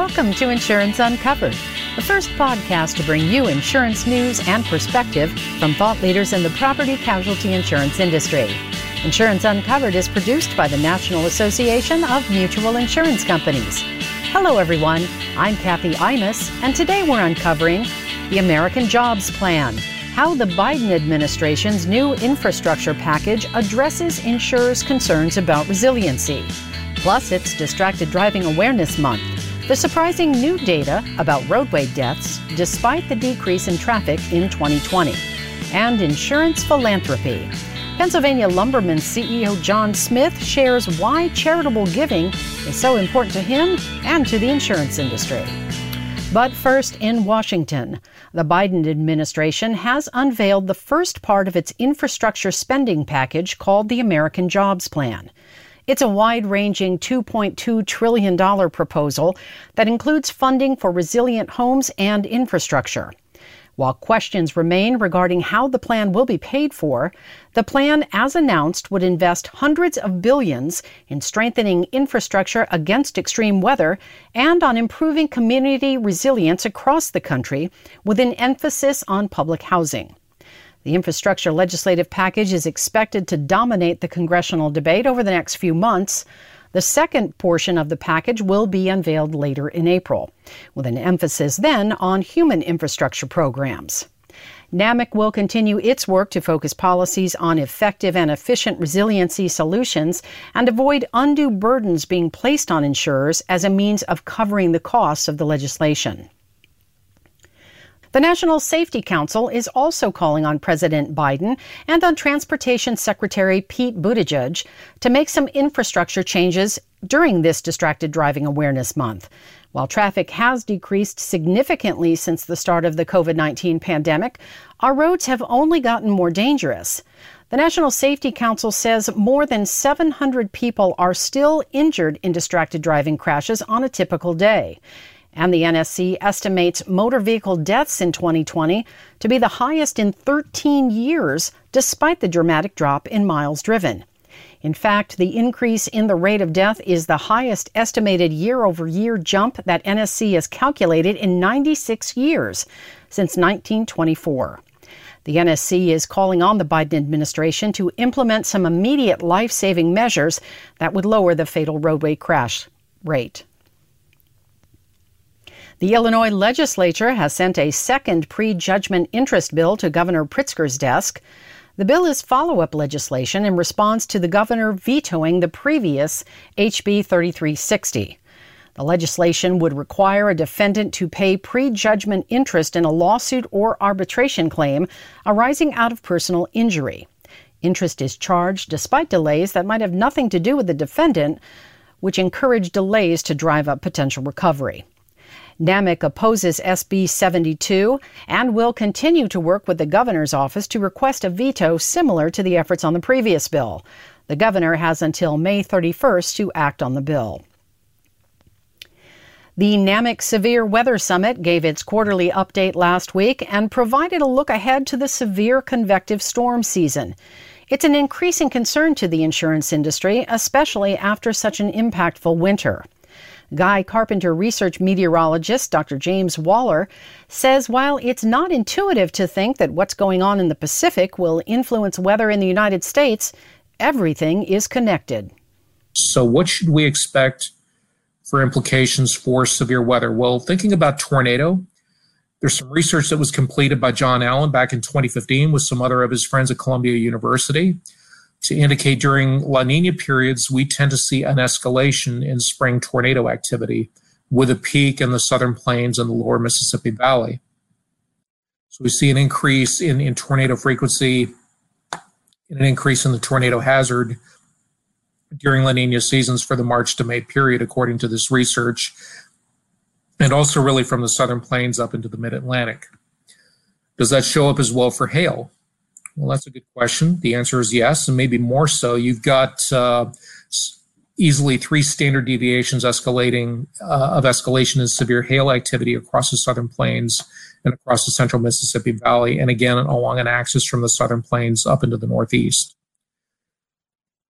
Welcome to Insurance Uncovered, the first podcast to bring you insurance news and perspective from thought leaders in the property casualty insurance industry. Insurance Uncovered is produced by the National Association of Mutual Insurance Companies. Hello, everyone. I'm Kathy Imus, and today we're uncovering the American Jobs Plan how the Biden administration's new infrastructure package addresses insurers' concerns about resiliency. Plus, it's Distracted Driving Awareness Month the surprising new data about roadway deaths despite the decrease in traffic in 2020, and insurance philanthropy. Pennsylvania Lumbermen CEO John Smith shares why charitable giving is so important to him and to the insurance industry. But first, in Washington, the Biden administration has unveiled the first part of its infrastructure spending package called the American Jobs Plan. It's a wide ranging $2.2 trillion proposal that includes funding for resilient homes and infrastructure. While questions remain regarding how the plan will be paid for, the plan, as announced, would invest hundreds of billions in strengthening infrastructure against extreme weather and on improving community resilience across the country, with an emphasis on public housing. The infrastructure legislative package is expected to dominate the congressional debate over the next few months. The second portion of the package will be unveiled later in April, with an emphasis then on human infrastructure programs. NAMIC will continue its work to focus policies on effective and efficient resiliency solutions and avoid undue burdens being placed on insurers as a means of covering the costs of the legislation. The National Safety Council is also calling on President Biden and on Transportation Secretary Pete Buttigieg to make some infrastructure changes during this Distracted Driving Awareness Month. While traffic has decreased significantly since the start of the COVID 19 pandemic, our roads have only gotten more dangerous. The National Safety Council says more than 700 people are still injured in distracted driving crashes on a typical day. And the NSC estimates motor vehicle deaths in 2020 to be the highest in 13 years, despite the dramatic drop in miles driven. In fact, the increase in the rate of death is the highest estimated year over year jump that NSC has calculated in 96 years since 1924. The NSC is calling on the Biden administration to implement some immediate life saving measures that would lower the fatal roadway crash rate. The Illinois legislature has sent a second prejudgment interest bill to Governor Pritzker's desk. The bill is follow up legislation in response to the governor vetoing the previous HB 3360. The legislation would require a defendant to pay prejudgment interest in a lawsuit or arbitration claim arising out of personal injury. Interest is charged despite delays that might have nothing to do with the defendant, which encourage delays to drive up potential recovery. NAMIC opposes SB 72 and will continue to work with the governor's office to request a veto similar to the efforts on the previous bill. The governor has until May 31st to act on the bill. The NAMIC Severe Weather Summit gave its quarterly update last week and provided a look ahead to the severe convective storm season. It's an increasing concern to the insurance industry, especially after such an impactful winter. Guy Carpenter research meteorologist Dr. James Waller says while it's not intuitive to think that what's going on in the Pacific will influence weather in the United States, everything is connected. So, what should we expect for implications for severe weather? Well, thinking about tornado, there's some research that was completed by John Allen back in 2015 with some other of his friends at Columbia University to indicate during La Nina periods, we tend to see an escalation in spring tornado activity with a peak in the southern plains and the lower Mississippi Valley. So we see an increase in, in tornado frequency and an increase in the tornado hazard during La Nina seasons for the March to May period, according to this research, and also really from the southern plains up into the mid Atlantic. Does that show up as well for hail? Well, that's a good question. The answer is yes, and maybe more so. You've got uh, easily three standard deviations escalating uh, of escalation in severe hail activity across the southern plains and across the central Mississippi Valley, and again along an axis from the southern plains up into the northeast.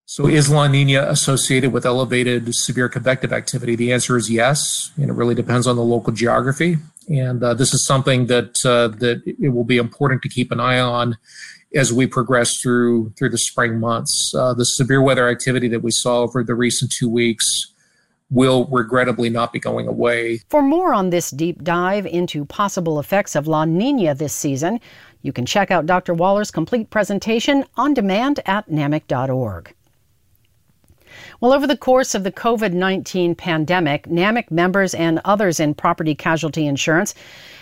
So, is La Nina associated with elevated severe convective activity? The answer is yes, and it really depends on the local geography. And uh, this is something that uh, that it will be important to keep an eye on as we progress through through the spring months. Uh, the severe weather activity that we saw over the recent two weeks will regrettably not be going away. For more on this deep dive into possible effects of La Nina this season, you can check out Dr. Waller's complete presentation on demand at NAMIC.org. Well, over the course of the COVID 19 pandemic, NAMIC members and others in property casualty insurance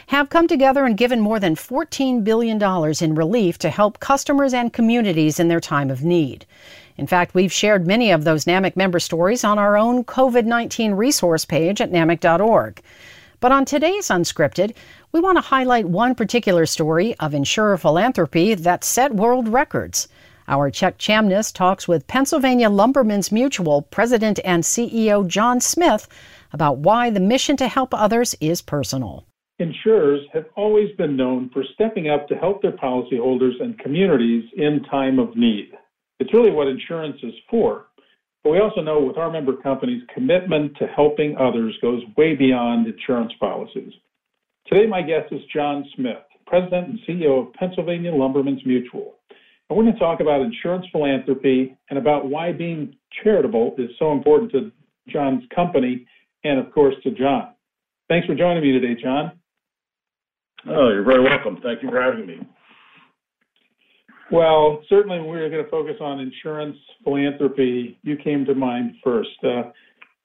have come together and given more than $14 billion in relief to help customers and communities in their time of need. In fact, we've shared many of those NAMIC member stories on our own COVID 19 resource page at NAMIC.org. But on today's Unscripted, we want to highlight one particular story of insurer philanthropy that set world records. Our Chuck Chamness talks with Pennsylvania Lumbermen's Mutual President and CEO John Smith about why the mission to help others is personal. Insurers have always been known for stepping up to help their policyholders and communities in time of need. It's really what insurance is for. But we also know with our member companies, commitment to helping others goes way beyond insurance policies. Today, my guest is John Smith, President and CEO of Pennsylvania Lumbermen's Mutual. And we're going to talk about insurance philanthropy and about why being charitable is so important to John's company and, of course, to John. Thanks for joining me today, John. Oh, you're very welcome. Thank you for having me. Well, certainly we're going to focus on insurance philanthropy. You came to mind first. Uh,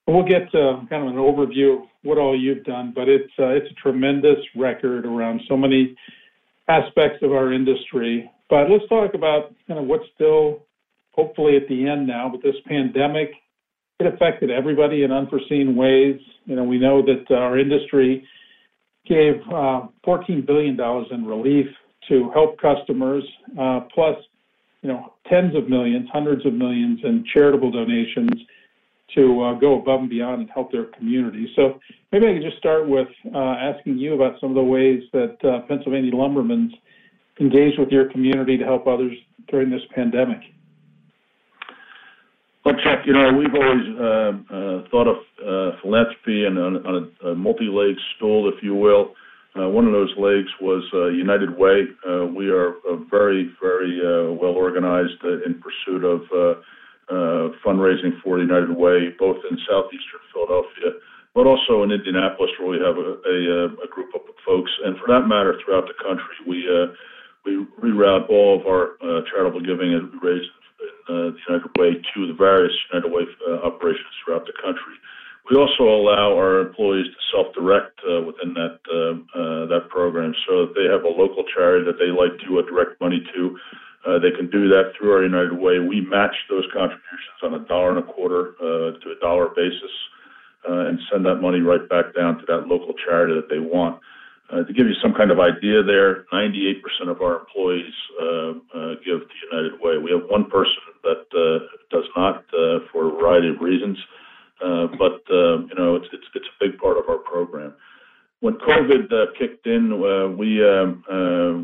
we'll get kind of an overview of what all you've done, but it's uh, it's a tremendous record around so many aspects of our industry. But let's talk about kind of what's still hopefully at the end now. But this pandemic, it affected everybody in unforeseen ways. You know, we know that our industry gave uh, $14 billion in relief to help customers, uh, plus, you know, tens of millions, hundreds of millions in charitable donations to uh, go above and beyond and help their community. So maybe I could just start with uh, asking you about some of the ways that uh, Pennsylvania Lumbermen's engaged with your community to help others during this pandemic? Well, Chuck, you know, we've always uh, uh, thought of uh, philanthropy and on, on a, a multi-leg stool, if you will. Uh, one of those legs was uh, United Way. Uh, we are very, very well organized in pursuit of fundraising for United Way, both in southeastern Philadelphia, but also in Indianapolis, where we have a, a, a group of folks, and for that matter, throughout the country. We we reroute all of our uh, charitable giving and raise uh, the United Way to the various United Way uh, operations throughout the country. We also allow our employees to self-direct uh, within that uh, uh, that program, so that they have a local charity that they like to direct money to. they can do that through our United Way. We match those contributions on a dollar and a quarter to a dollar basis, and send that money right back down to that local charity that they want. Uh, to give you some kind of idea there, 98% of our employees uh, uh, give to United Way. We have one person that uh, does not uh, for a variety of reasons, uh, but you know it's, it's, it's a big part of our program. When COVID kicked in, we um,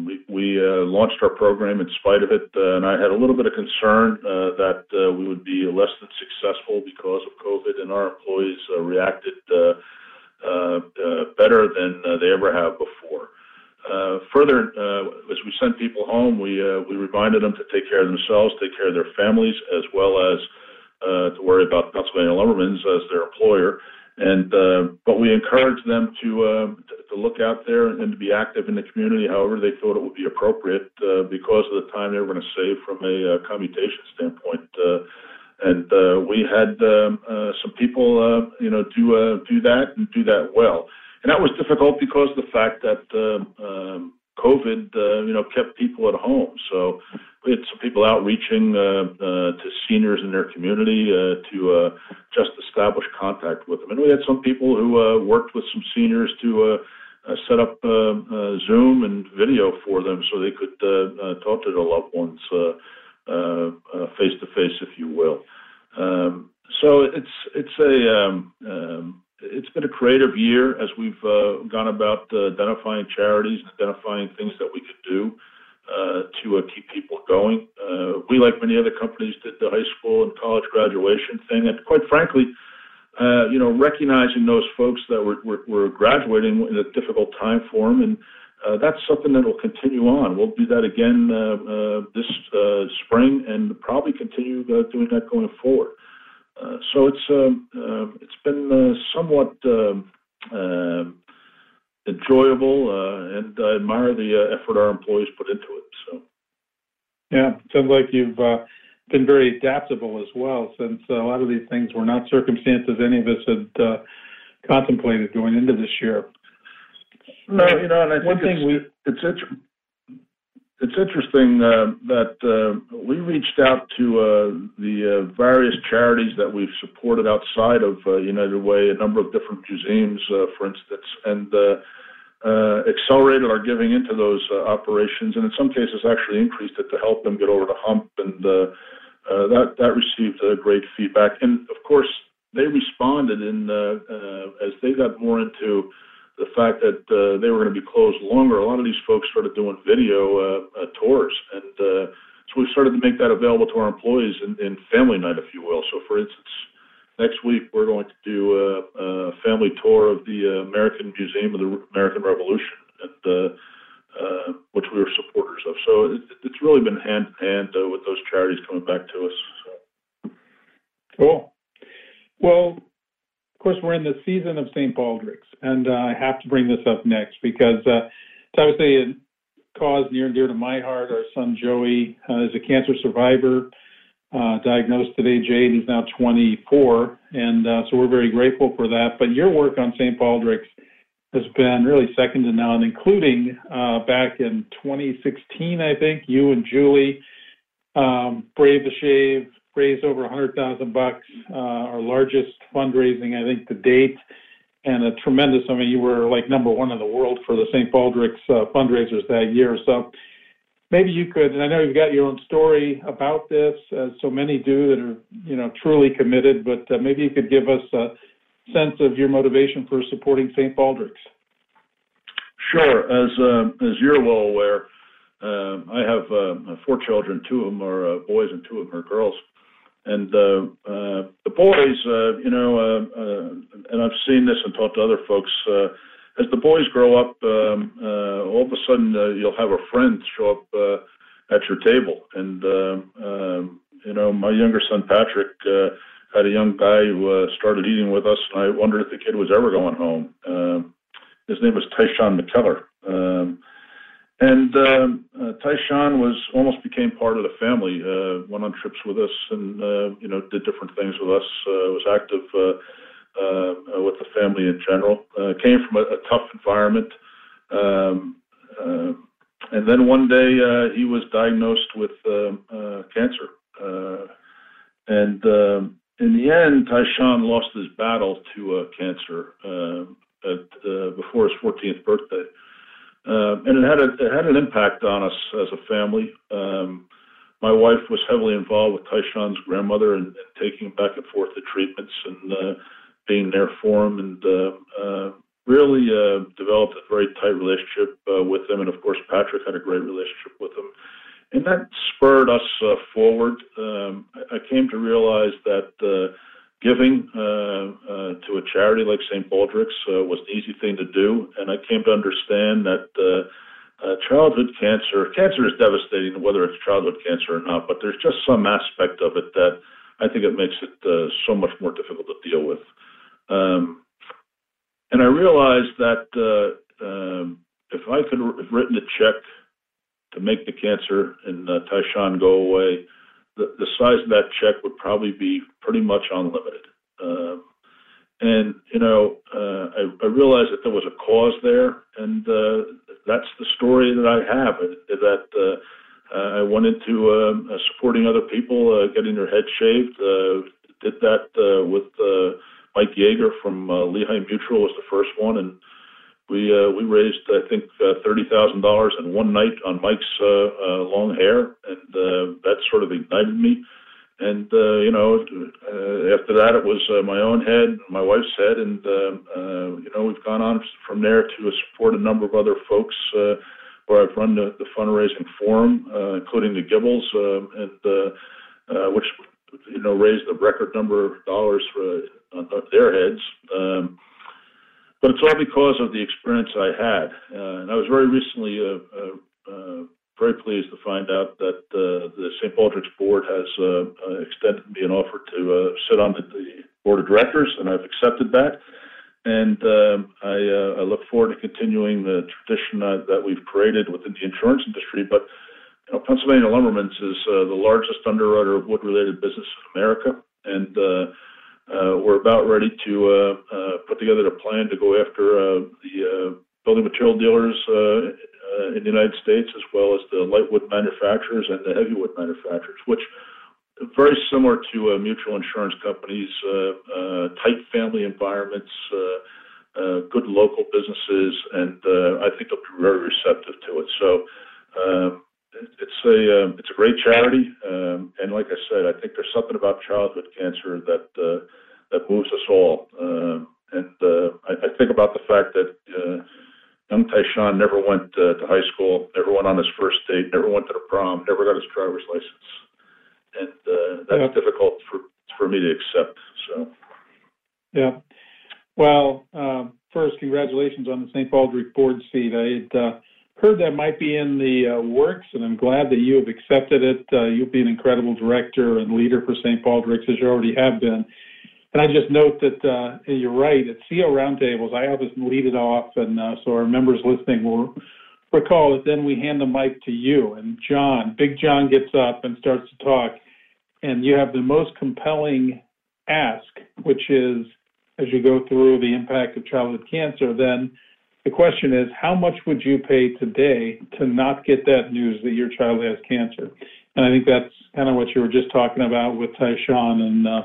we, we launched our program in spite of it, and I had a little bit of concern that we would be less than successful because of COVID, and our employees reacted Uh, uh, better than uh, they ever have before. Uh, further, as we sent people home, we we reminded them to take care of themselves, take care of their families, as well as to worry about Pennsylvania Lumbermen's as their employer. And but we encouraged them to, to, to look out there and to be active in the community, however they thought it would be appropriate, because of the time they were going to save from a commutation standpoint and uh, we had um, uh, some people, uh, you know, do uh, do that and do that well. And that was difficult because of the fact that uh, um, COVID, uh, you know, kept people at home. So we had some people outreaching uh, uh, to seniors in their community uh, to uh, just establish contact with them. And we had some people who uh, worked with some seniors to uh, uh, set up uh, uh, Zoom and video for them so they could uh, uh, talk to their loved ones. Uh, face to face, if you will. Um, so it's it's a um, um, it's been a creative year as we've uh, gone about uh, identifying charities and identifying things that we could do uh, to uh, keep people going. Uh, we like many other companies, did the high school and college graduation thing. And quite frankly, uh, you know, recognizing those folks that were, were, were graduating in a difficult time for them, and uh, that's something that will continue on. We'll do that again uh, uh, this uh, spring, and probably continue uh, doing that going forward. So it's um, uh, it's been somewhat um, uh, enjoyable, and I admire the effort our employees put into it. So. Yeah, sounds like you've been very adaptable as well, since a lot of these things were not circumstances any of us had uh, contemplated going into this year. No, you know, and I think One thing it's, we it's inter- it's interesting uh, that uh, we reached out to uh, the uh, various charities that we've supported outside of uh, United Way, a number of different museums, uh, for instance, and uh, uh, accelerated our giving into those uh, operations, and in some cases actually increased it to help them get over the hump, and uh, uh, that that received uh, great feedback. And of course, they responded in uh, uh, as they got more into the fact that uh, they were going to be closed longer, a lot of these folks started doing video uh, uh, tours, and uh, so we started to make that available to our employees in, in family night, if you will. So, for instance, next week we're going to do a, a family tour of the uh, American Museum of the American Revolution, and uh, uh, which we were supporters of. So it, it's really been hand in hand uh, with those charities coming back to us. So. Cool. Well, course, we're in the season of St. Baldrick's, and uh, I have to bring this up next because uh, it's obviously a cause near and dear to my heart. Our son Joey uh, is a cancer survivor, uh, diagnosed at age eight. He's now 24, and uh, so we're very grateful for that. But your work on St. Baldrick's has been really second to none, including uh, back in 2016, I think, you and Julie um, Brave the Shave raised over 100,000 bucks, uh, our largest fundraising, I think, to date, and a tremendous. I mean, you were like number one in the world for the St. Baldrick's uh, fundraisers that year. So maybe you could, and I know you've got your own story about this, as so many do that are, you know, truly committed. But uh, maybe you could give us a sense of your motivation for supporting St. Baldrick's. Sure. As uh, as you're well aware, uh, I have uh, four children. Two of them are uh, boys, and two of them are girls. And uh, uh, the boys, uh, you know, uh, uh, and I've seen this and talked to other folks. Uh, as the boys grow up, um, uh, all of a sudden uh, you'll have a friend show up uh, at your table. And um, um, you know, my younger son Patrick uh, had a young guy who uh, started eating with us, and I wondered if the kid was ever going home. Um, his name was Tyshawn McKellar. Um, and um, uh, Tyshawn was almost became part of the family. Uh, went on trips with us, and uh, you know did different things with us. Uh, was active uh, uh, with the family in general. Uh, came from a, a tough environment, um, uh, and then one day uh, he was diagnosed with uh, uh, cancer. Uh, and um, in the end, Tyshawn lost his battle to uh, cancer uh, at, uh, before his 14th birthday. Uh, and it had a, it had an impact on us as a family. Um, my wife was heavily involved with Tyshawn's grandmother and, and taking him back and forth to treatments and uh, being there for him, and uh, uh, really uh, developed a very tight relationship uh, with him. And of course, Patrick had a great relationship with him, and that spurred us uh, forward. Um, I, I came to realize that. Uh, giving uh, uh, to a charity like St. Baldrick's uh, was an easy thing to do, and I came to understand that childhood cancer, cancer is devastating, whether it's childhood cancer or not, but there's just some aspect of it that I think it makes it so much more difficult to deal with. Um, and I realized that um, if I could have written a check to make the cancer in uh, Tyshawn go away, the, the size of that check would probably be pretty much unlimited. Um, and you know, uh, I, I realized that there was a cause there, and uh, that's the story that I have. That uh, I went into um, uh, supporting other people, uh, getting their head shaved. Uh, did that uh, with uh, Mike Yeager from uh, Lehigh Mutual was the first one, and we uh, we raised I think uh, thirty thousand dollars in one night on Mike's uh, uh, long hair, and uh, that sort of ignited me. And uh, you know, uh, after that, it was uh, my own head, my wife's head, and uh, uh, you know, we've gone on from there to support a number of other folks uh, where I've run the, the fundraising forum, uh, including the Gibbles, um, and which you know raised a record number of dollars for on their heads. Um, but it's all because of the experience I had, and I was very recently very pleased to find out that uh, the St. Baldrick's board has uh, uh, extended me an offer to uh, sit on the, the, board of directors, and I've accepted that. And um, I, uh, I, look forward to continuing the tradition that we've created within the insurance industry. But you know, Pennsylvania Lumbermen's is uh, the largest underwriter of wood-related business in America, and Uh, we're about ready to uh, uh, put together a plan to go after the building material dealers uh, in the United States, as well as the light wood manufacturers and the heavy wood manufacturers, which very similar to uh, mutual insurance companies, uh, tight family environments, good local businesses, and I think they'll be very receptive to it. So um, it's a um, it's a great charity, um, and like I said, I think there's something about childhood cancer that uh, that moves us all. Um, and uh, I, I think about the fact that uh, Young Tyshawn never went uh, to high school, never went on his first date, never went to the prom, never got his driver's license, and uh, that's yeah. difficult for for me to accept. So, yeah. Well, um, first, congratulations on the St. Baldrick board seat. I had uh, heard that might be in the uh, works, and I'm glad that you have accepted it. Uh, you'll be an incredible director and leader for St. Baldrick's, as you already have been. And I just note that uh, you're right. At CO roundtables, I always lead it off, and uh, so our members listening will recall that then we hand the mic to you. And John, Big John gets up and starts to talk, and you have the most compelling ask, which is as you go through the impact of childhood cancer, then the question is, how much would you pay today to not get that news that your child has cancer? And I think that's kind of what you were just talking about with Tyshawn and uh,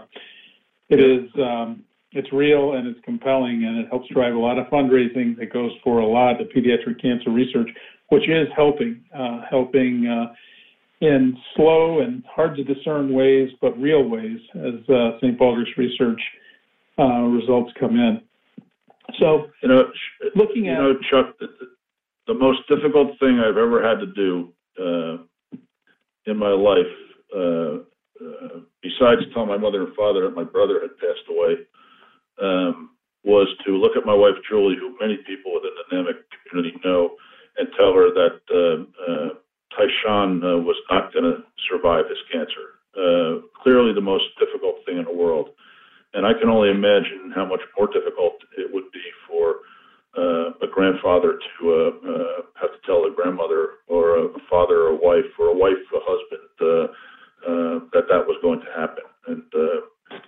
it is um, it's real and it's compelling and it helps drive a lot of fundraising that goes for a lot of pediatric cancer research, which is helping uh, helping uh, in slow and hard to discern ways, but real ways as uh, St. Baldrick's research uh, results come in. So, you know, looking you at know, Chuck, the, the, most difficult thing I've ever had to do uh, in my life uh, uh, besides tell my mother and father that my brother had passed away, um, was to look at my wife Julie, who many people within the NAMIC community know, and tell her that uh, uh, Tyshawn uh, was not going to survive his cancer. Uh, clearly, the most difficult thing in the world, and I can only imagine how much more difficult it would be for uh, a grandfather to uh, uh, have to tell a grandmother or a father or a wife or a wife a husband uh, uh, that that was going to happen, and uh,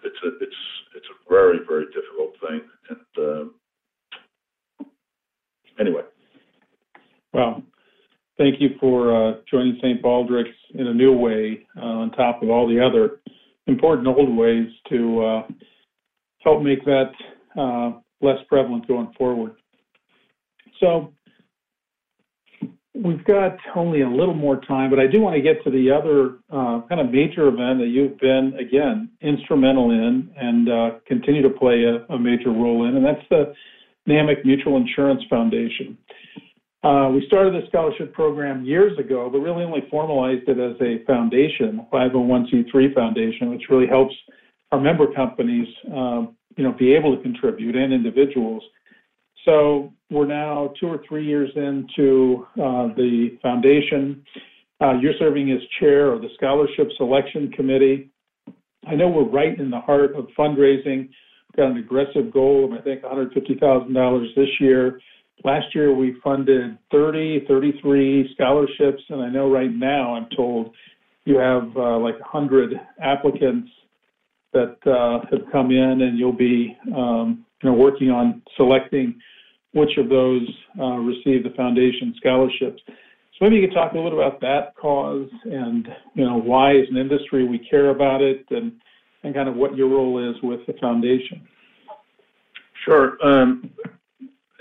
it's a it's it's a very very difficult thing. And uh, anyway, well, thank you for uh, joining St. Baldrick's in a new way, uh, on top of all the other important old ways to uh, help make that less prevalent going forward. So We've got only a little more time, but I do want to get to the other uh, kind of major event that you've been, again, instrumental in and uh, continue to play a, a, major role in, and that's the NAMIC Mutual Insurance Foundation. Uh, we started the scholarship program years ago, but really only formalized it as a foundation, 501c3 foundation, which really helps our member companies, um, you know, be able to contribute and individuals. So we're now two or three years into uh, the foundation. Uh, you're serving as chair of the scholarship selection committee. I know we're right in the heart of fundraising. We've got an aggressive goal of, I think, $150,000 this year. Last year, we funded 30, 33 scholarships, and I know right now I'm told you have uh, like 100 applicants that uh, have come in, and you'll be um, you know, working on selecting which of those uh, receive the foundation scholarships. So maybe you could talk a little about that cause and you know why, as an industry, we care about it, and and kind of what your role is with the foundation. Sure. Um,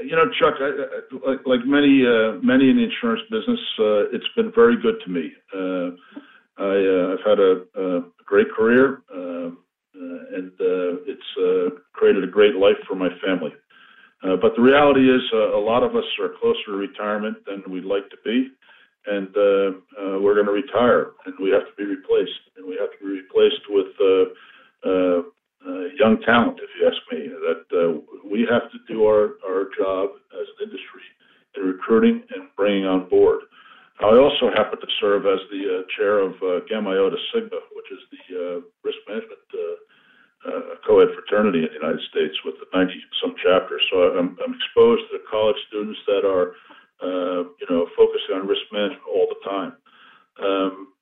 you know, Chuck, I, I, like, like many uh, many in the insurance business, uh, it's been very good to me. Uh, I, have uh, had a, a, great career, um, uh, and uh, it's created a great life for my family. Uh, but the reality is, uh, a lot of us are closer to retirement than we'd like to be, and uh, uh, we're going to retire, and we have to be replaced, and we have to be replaced with uh, uh, uh, young talent, if you ask me. That uh, we have to do our, our job as an industry in recruiting and bringing on board. I also happen to serve as the uh, chair of uh, Gamma Iota Sigma, which is the uh, risk management uh, uh, co-ed fraternity in the United States with the 90 some chapters. So I'm, I'm exposed to college students that are, uh, you know, focusing on risk management all the time. Um,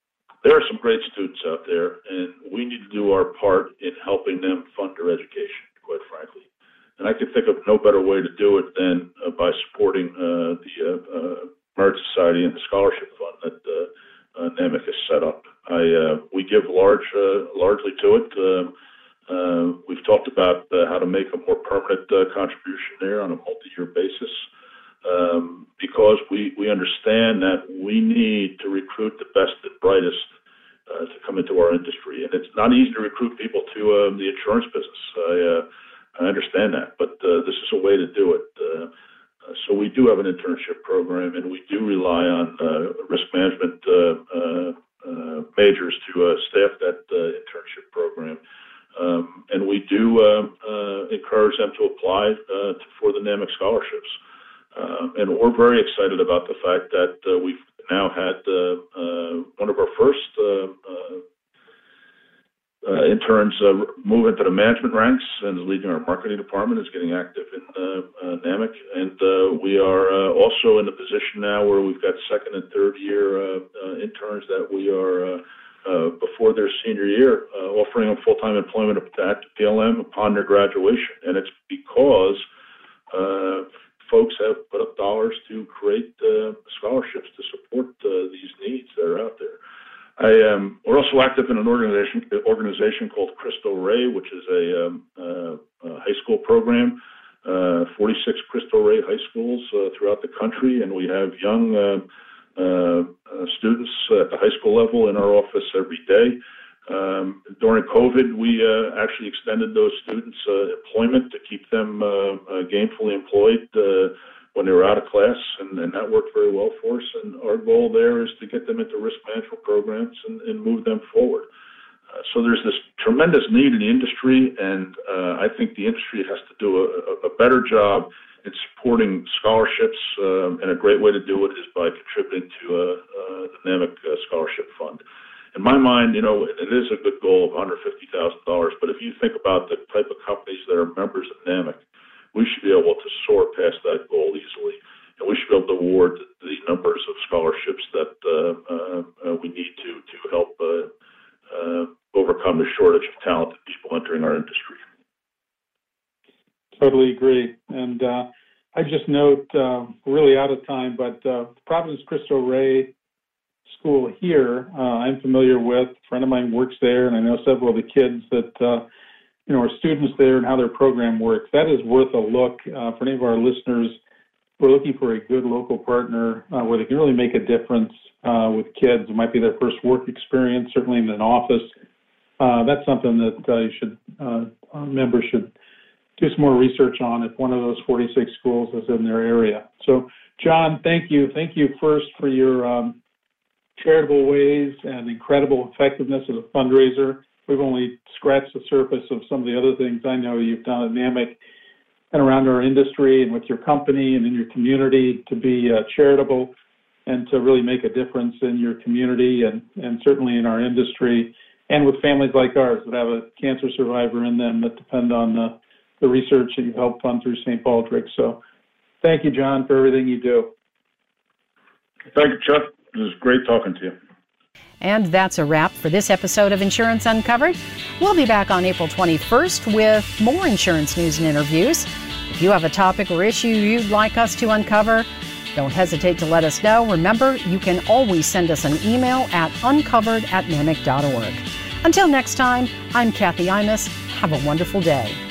there are some great students out there, and we need to do our part in helping them fund their education, quite frankly. And I can think of no better way to do it than uh, by supporting uh, the uh, uh, Merit Society and the Scholarship Fund that uh, uh, NAMIC has set up. I, uh, we give large, uh, largely to it. Uh, uh, we've talked about uh, how to make a more permanent uh, contribution there on a multi-year basis um, because we, understand that we need to recruit the best and brightest uh, to come into our industry. And it's not easy to recruit people to um, the insurance business. I, understand that, but this is a way to do it. So we do have an internship program, and we do rely on risk management majors to staff that internship program. Um, and we do encourage them to apply to, for the NAMIC scholarships. Um, and we're very excited about the fact that we've now had one of our first uh, interns uh, move into the management ranks and is leading our marketing department, is getting active in uh, uh, NAMIC. And uh, we are uh, also in a position now where we've got second and third year uh, uh, interns that we are, uh, before their senior year, uh, offering them full time employment at PLM upon their graduation. And it's because uh, folks have put up dollars to create uh, scholarships to support uh, these needs that are out there. I, am. we're also active in an organization organization called Cristo Rey, which is a, um, uh, a high school program, uh, 46 Cristo Rey high schools throughout the country, and we have young uh, Uh, uh, students at the high school level in our office every day. Um, during COVID, we uh, actually extended those students employment to keep them gainfully employed when they were out of class, and, and that worked very well for us. And our goal there is to get them into risk management programs and, and move them forward. Uh, so there's this tremendous need in the industry, and uh, I think the industry has to do a, a better job in supporting scholarships. Uh, and a great way to do it is by contributing to uh, uh, the NAMIC uh, Scholarship Fund. In my mind, you know, it is a good goal of $150,000, but if you think about the type of companies that are members of NAMIC, we should be able to soar past that goal easily. And we should be able to award the numbers of scholarships that uh, uh, we need to to help uh, uh, overcome the shortage of talented people entering our industry. Totally agree. And uh, I just note, uh, really out of time, but Providence Cristo Rey School here, I'm familiar with. A friend of mine works there, and I know several of the kids that you know, our students there and how their program works. That is worth a look uh, for any of our listeners. We're looking for a good local partner uh, where they can really make a difference uh, with kids. It might be their first work experience, certainly in an office. Uh, that's something that uh, you should uh, members should do some more research on if one of those 46 schools is in their area. So, John, thank you. Thank you first for your um, charitable ways and incredible effectiveness as a fundraiser we've only scratched the surface of some of the other things I know you've done at NAMIC and around our industry and with your company and in your community to be uh, charitable and to really make a difference in your community and, and certainly in our industry and with families like ours that have a cancer survivor in them that depend on the, the research that you've helped fund through St. Baldrick's. So thank you, John, for everything you do. Thank you, Chuck. It was great talking to you. And that's a wrap for this episode of Insurance Uncovered. We'll be back on April 21st with more insurance news and interviews. If you have a topic or issue you'd like us to uncover, don't hesitate to let us know. Remember, you can always send us an email at uncovered at namic.org. Until next time, I'm Kathy Imus. Have a wonderful day.